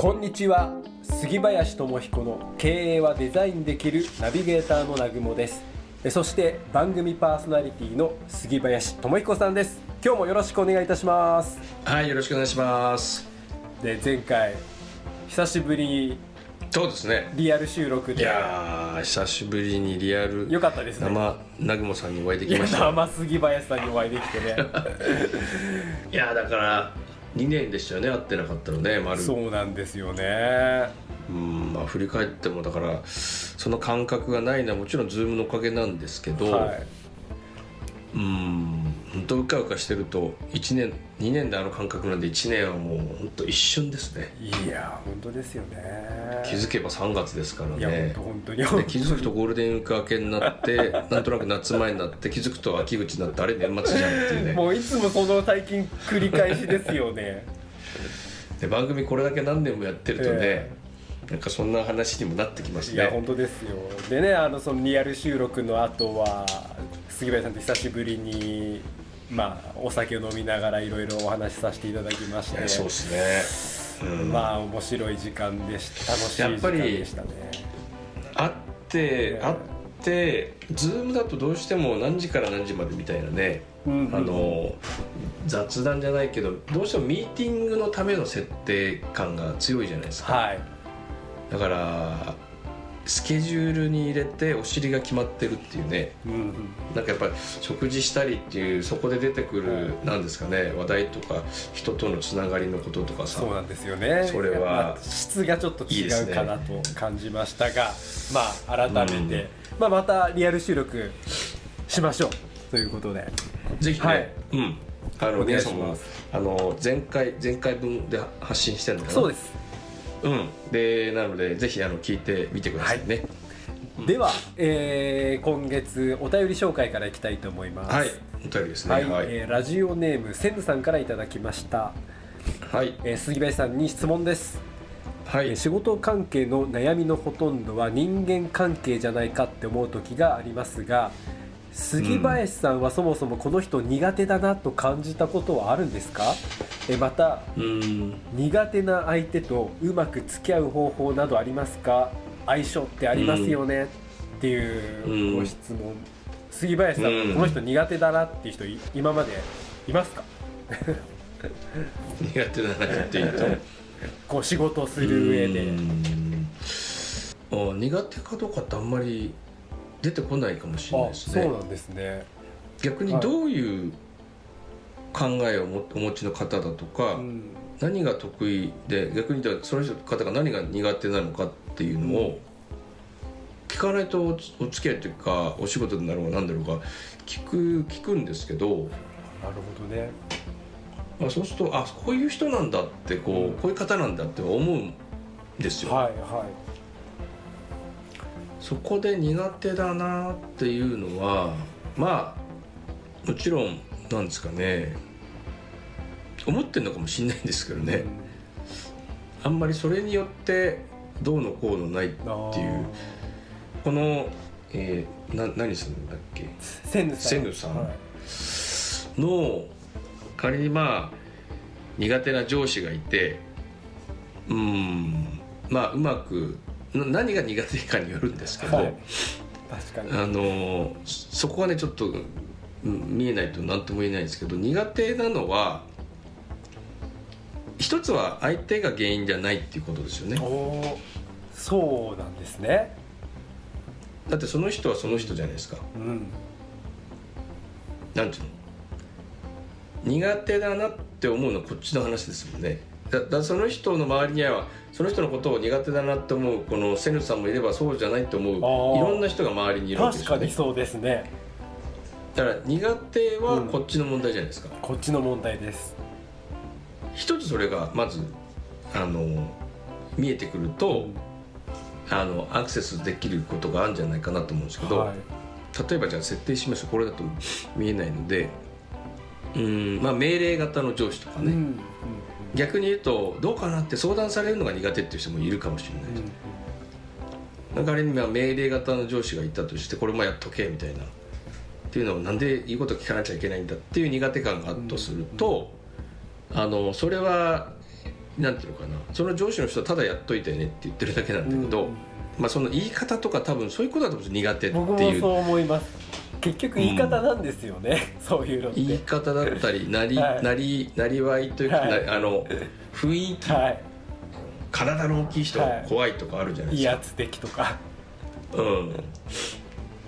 こんにちは。杉林智彦の経営はデザインできるナビゲーターの南雲です。えそして番組パーソナリティの杉林智彦さんです。今日もよろしくお願いいたします。はいよろしくお願いします。で前回久しぶりにそうですね。リアル収録いでやー久しぶりにリアル。よかったですね。生南雲さんにお会いでいやきました。生杉林さんにお会いできてね。いやーだから2年でしたよね会ってなかったのね丸。そうなんですよね。うんまあ振り返ってもだからその感覚がないのはもちろんズームのおかげなんですけど、はい。うん本当うかうかしてると1年2年であの感覚なんで1年はもう本当一瞬ですね。いや本当ですよね。気づけば3月ですからいやね本当に。気づくとゴールデンウィーク明けになって なんとなく夏前になって気づくと秋口になってあれ年末じゃんっていうね。もういつもその最近繰り返しですよね。で番組これだけ何年もやってるとね、えなんかそんな話にもなってきますいや本ね当ですよ。でねあのそのリアル収録の後は杉林さんと久しぶりにまあお酒を飲みながらいろいろお話しさせていただきまして。そうですね、うん。まあ面白い時間でした。楽しい時間でしたね。会って会ってズームだとどうしても何時から何時までみたいなね、うんうん。あの雑談じゃないけどどうしてもミーティングのための設定感が強いじゃないですか、はい。だからスケジュールに入れてお尻が決まってるっていうね。うんうん。なんかやっぱり食事したりっていうそこで出てくるなんですかね。話題とか人とのつながりのこととかさ。そうなんですよね。それはまあ質がちょっと違うかなと感じましたがまあ改めて、まあ、またリアル収録しましょうということで。ぜひね、はい。うん。あの皆さんもあの前回前回分で発信してるのかな？そうですうん。でなのでぜひあの聞いてみてくださいね。では、えー今月お便り紹介からいきたいと思います。はい、お便りですね。はい、はい、えーラジオネームセンさんからいただきました、はい。えー杉林さんに質問です、はい。えー仕事関係の悩みのほとんどは人間関係じゃないかって思う時がありますが杉林さんはそもそもこの人苦手だなと感じたことはあるんですか？えーまたうん。苦手な相手とうまく付き合う方法などありますか？相性ってありますよね、っていうご質問、杉林さんこの人苦手だなっていう人い今までいますか？苦手だなっていうと こう仕事をする上で。苦手かどうかってあんまり出てこないかもしれないあですね。そうなんですね、逆にどういう考えをもお持ちの方だとか、うん。何が得意で逆にその人方が何が苦手なのかっていうのを聞かないとお付き合いというかお仕事になろうが何だろうが聞く聞くんですけど、なるほどね。まあ、そうするとあこういう人なんだってこうこういう方なんだって思うんですよ。はいはそこで苦手だなっていうのはまあもちろんなんですかね。思ってるのかもしれないんですけどい、ね、あんまりそれによってどうのこうのないっていう。この、えーな何するんだっけ？セヌさん。さん。はい。の仮にまあ苦手な上司がいてうんまあうまくな何が苦手かによるんですけど、はい。確かに。あのそこがねちょっとうん見えないと何とも言えないんですけど苦手なのは一つは相手が原因じゃないっていうことですよね。そうなんですね。だってその人はその人じゃないですか。うん。なんていうの？苦手だなって思うのはこっちの話ですもんねだだその人の周りにはその人のことを苦手だなって思うこのセヌさんもいればそうじゃないと思ういろんな人が周りにいるわけですよね。確かにそうですね。だから苦手はこっちの問題じゃないですか、こっちの問題です。一つそれがまずあの見えてくると、あのアクセスできることがあるんじゃないかなと思うんですけど、はい。例えばじゃあ設定しましょう。これだと見えないのでうんまあ命令型の上司とかね、うんうん逆に言うとどうかなって相談されるのが苦手っていう人もいるかもしれない、うん仮にまあ命令型の上司がいたとしてこれもやっとけみたいなっていうのをなんで言うこと聞かなきゃいけないんだっていう苦手感があるとすると、あのそれはなんていうのかな。その上司の人はただやっといてねって言ってるだけなんだけど、うんまあその言い方とか多分そういうことだと思うんです苦手って僕もいうそう思います結局言い方なんですよね、そういうのって。言い方だったり なり、はい。なりなりわいというか、はい。なあの雰囲気、はい。体の大きい人はい。怖いとかあるじゃないですか、威圧的とか、うん。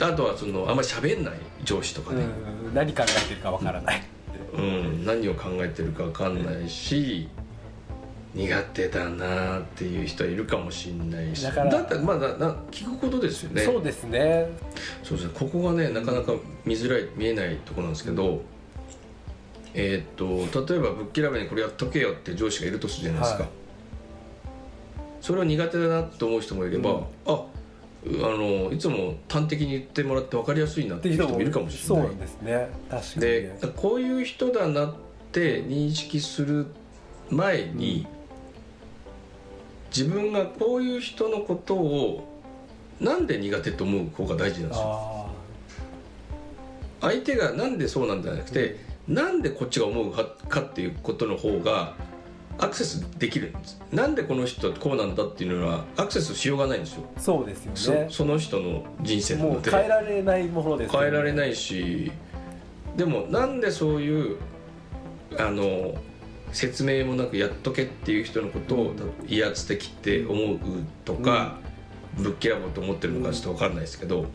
あとはそのあんまり喋んない上司とかね、うん、何考えてるかわからない、うん。何を考えてるか分かんないし苦手だなっていう人はいるかもしれないし。だからってまあなな聞くことですよね。そうですね。そうですね。ここがねなかなか見づらい見えないところなんですけどえーっと例えばぶっきらぼうにこれやっとけよって上司がいるとするじゃないですか、はい。それは苦手だなと思う人もいれば、うん。ああのいつも端的に言ってもらって分かりやすいなっってていう人もいるかもしれない。そうですね。確かに。こういう人だなって認識する前に、自分がこういう人のことをなんで苦手と思う方が大事なんですよ。あ相手がなんでそうなんじゃなくて、なんでこっちが思うかかっていうことの方がアクセスできるんです。なんでこの人こうなんだっていうのはアクセスしようがないんですよ、あそうですよね。そその人の人生なものでう変えられないものですよね。変えられないしでもなんでそういうあの説明もなくやっとけっていう人のことを威圧的って思うとか、ぶっきらぼうと思ってるのかちょっと分かんないですけど、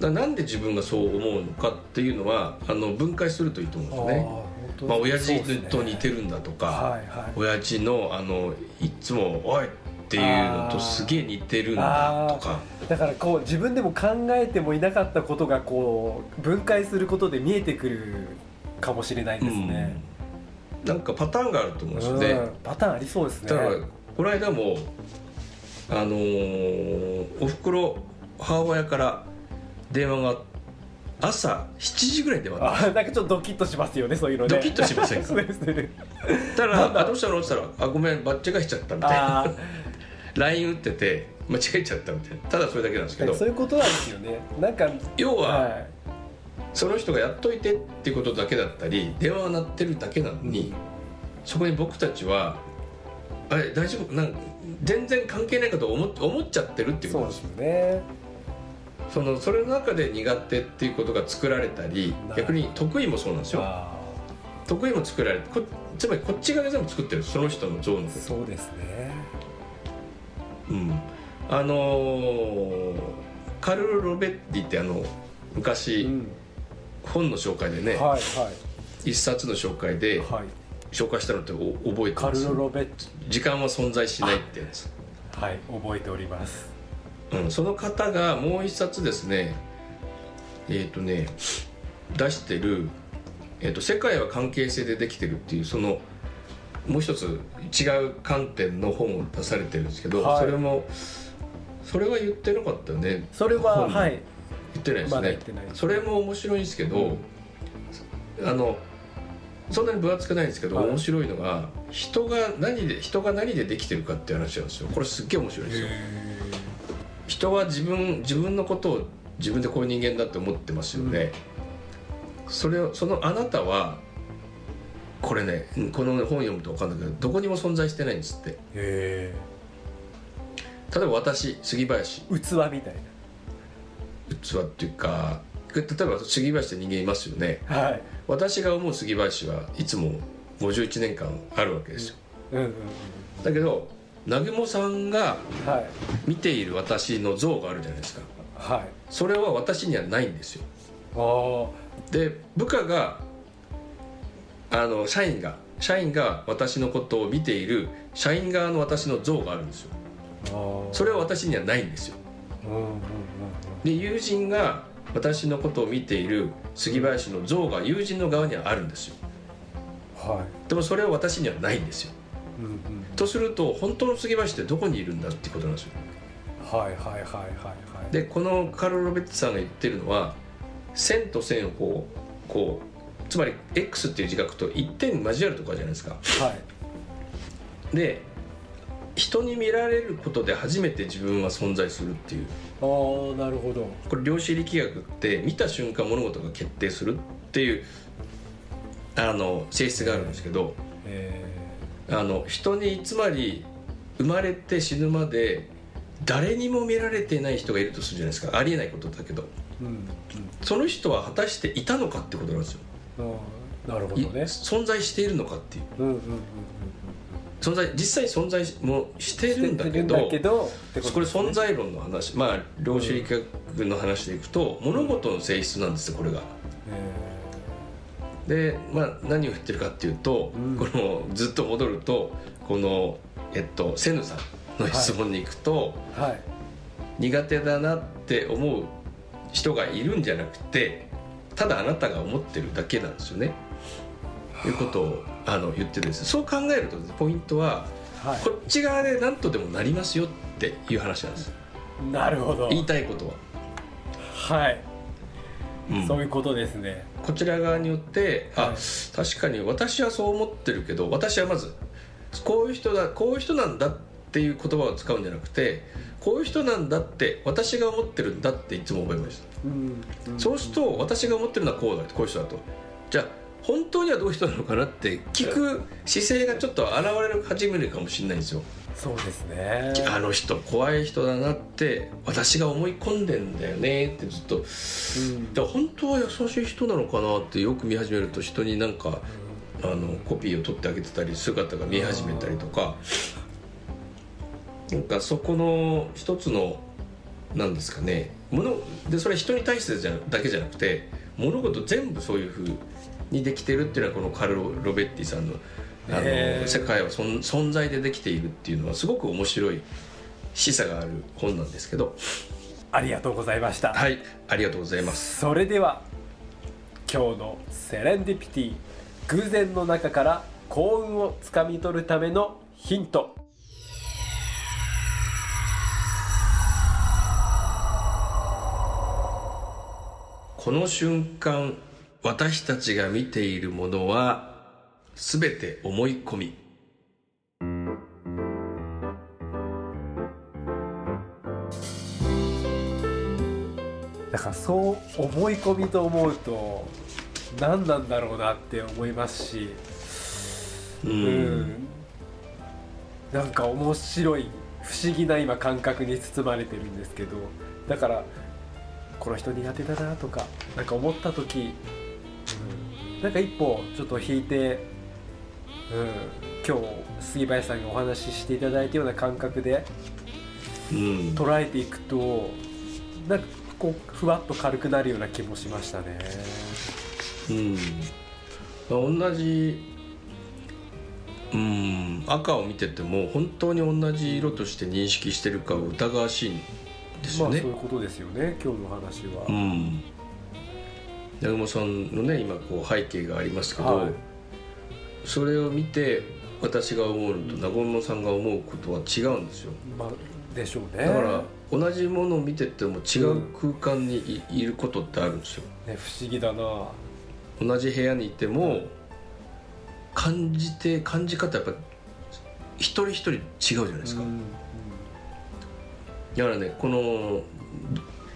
だなんで自分がそう思うのかっていうのはあの分解するといいと思うんですよね。まあ、親父と似てるるんだとか、はいはい親父のあのいっつも「おい!」っていうのとすげえ似てるんだとか。だからこう自分でも考えてもいなかったことがこう分解することで見えてくるかもしれないですね、うんなんかパターンがあると思うんですよ。ね、うん。パターンありそうですね。だからこの間もあのーおふくろ母親から電話が朝7時ぐらいに電話があなんかちょっとドキッとしますよねそういうのね。ドキッとしませんか？そうですね。たらあどうしたの?」って言ったら「あごめんバッチがしちゃった」みたいな。あ LINE 打ってて間違えちゃったみたいな。ただそれだけなんですけど。あそういうことなんですよね。なんか要は、はその人がやっといてっていうことだけだったり電話が鳴ってるだけなのに、そこに僕たちはあれ大丈夫？なん全然関係ないかと思っ思っちゃってるっていう。ことでですすよね。そのそれの中で苦手っていうことが作られたり逆に得意もそうなんですよ。あ得意も作られてこつまりこっち側が全部作ってるその人の像のこと。ーそうですね。うん。あのーカルロ・ロベッティってあの昔、うん本の紹介でね、はいはい。一冊の紹介ではい。紹介したのってお覚えてカルますロ・ロベッ時間は存在しないってやつ、トはい覚えております。うん、その方がもう一冊ですねえっ、とね出してる、えーと「世界は関係性でできてる」っていうそのもう一つ違う観点の本を出されてるんですけど、はい。それもそれは言ってなかったよねそれは本はい言ってないですまだってないそれも面白いんですけど、あのそんなに分厚くないんですけど、はい。面白いのが人が何で人が何でできてるかって話なんですよ。これすっげえ面白いんですよ。人は自分自分のことを自分でこういう人間だって思ってますよね、それをそのあなたはこれねうんこの本読むと分かんないけどどこにも存在してないんですって。へ例えば私杉林。え器みたい器っていうか例えば杉林って人間いますよね。なはい。私が思う杉林はいつも51年間あるわけですよ。うん。うん。うん。だけど南雲さんがはい。見ている私の像があるじゃないですか。はい。それは私にはないんですよ。あで部下があの社員が社員が私のことを見ている社員側の私の像があるんですよ。それは私にはないんですよで友人が私のことを見ている杉林の像が友人の側にはあるんですよ。うんはい。でもそれは私にはないんですよ。うんうんとすると本当の杉林ってどこにいるんだっていうことなんですよ。はいはいはいはいはい。でこのカルロ・ロベッツさんが言ってるのは線と線をこうこうつまり X っていう字書くと一点交わるとかじゃないですか。はい。で人に見られることで初めて自分は存在するっていう。ああなるほど。これ量子力学って見た瞬間物事が決定するっていうあの性質があるんですけどえあの人につまり生まれて死ぬまで誰にも見られていない人がいるとするじゃないですか。ありえないことだけど。うんその人は果たしていたのかってことなんですよ、なるほどいね存在しているのかっていう。うんうんうんうん存在実際存在もしてるんだけどけどこれ存在論の話まあ量子力学の話でいくと物事の性質なんですよこれが。で、まあ、何を言ってるかっていうと、うん。このずっと戻るとこの、えっと、セヌさんの質問に行くと、えーはい。苦手だなって思う人がいるんじゃなくてただあなたが思ってるだけなんですよね。いうことをあの言ってるんですそう考えるとポイントははい。こっち側で何とでもなりますよっていう話なんです。なるほど。言いたいことは。はい、うん。そういうことですね。こちら側によってあ、はい。確かに私はそう思ってるけど私はまずこういう人だこういう人なんだっていう言葉を使うんじゃなくてこういう人なんだって私が思ってるんだっていつも思いました、うん。うん。そうすると私が思ってるのはこうだこういう人だと。じゃあ本当にはどういう人なのかなって聞く姿勢がちょっと現れ始めるかもしれないんですよ。そうですね。あの人怖い人だなって私が思い込んでんだよねってずっと。うん。本当は優しい人なのかなってよく見始めると人になんかあのコピーを取ってあげてたり姿が見え始めたりとか。なんかそこの一つのなんですかね。ものでそれは人に対してじゃだけじゃなくて物事全部そういうふうにできてるっていうのはこのカルロ・ロベッティさんのあの世界は存存在でできているっていうのはすごく面白い示唆がある本なんですけど。ありがとうございました、はいありがとうございます。それでは今日のセレンディピティ偶然の中から幸運をつかみ取るためのヒント。この瞬間私たちが見ているものは全て思い込み。だからそう思い込みと思うと何なんだろうなって思いますしううん。なんか面白い不思議な今感覚に包まれてるんですけどだからこの人苦手だなとかなんか思った時、うん、なんか一歩ちょっと引いて、うん、今日杉林さんがお話ししていただいたような感覚でうん捉えていくとなんかこうふわっと軽くなるような気もしましたね。うん同じうん赤を見てても本当に同じ色として認識してるかは疑わしいんですよねまあそういうことですよね今日の話は。うん南雲さんのね今こう背景がありますけど、はい。それを見て私が思うのと南雲さんが思うことは違うんですよ。まあでしょうね。だから同じものを見てても違う空間にい,、いることってあるんですよ。ね不思議だな。同じ部屋にいても感じて感じ方やっぱ一人一人違うじゃないですか、うん。だからねこの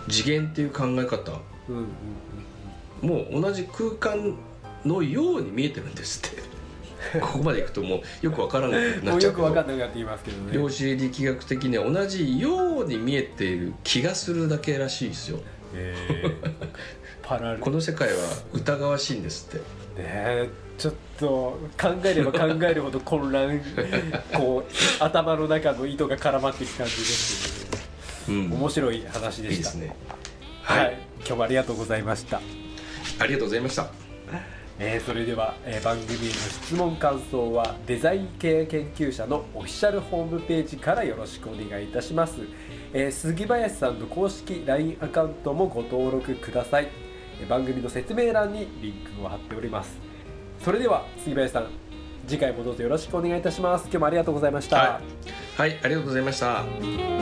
次元っていう考え方うんうんうんもう同じ空間のように見えてるんですって。ここまでいくともうよくわからなくうん。なっちゃうけもうよくわかんどなくなって言いますけどね。量子力学的には同じように見えている気がするだけらしいですよ。えー。パラレル。この世界は疑わしいんですって。ねえちょっと考えれば考えるほど混乱 こう頭の中の糸が絡まっていく感じですけど、ね、うん。面白い話でした。いいですね。はい、今日もありがとうございました、ありがとうございました。えーそれでは、えー番組への質問感想はデザイン系研究者のオフィシャルホームページからよろしくお願いいたします、えー杉林さんの公式 LINE アカウントもご登録ください。えー番組の説明欄にリンクを貼っております。それでは杉林さん次回もどうぞよろしくお願いいたします。今日もありがとうございました、はい、はい、ありがとうございました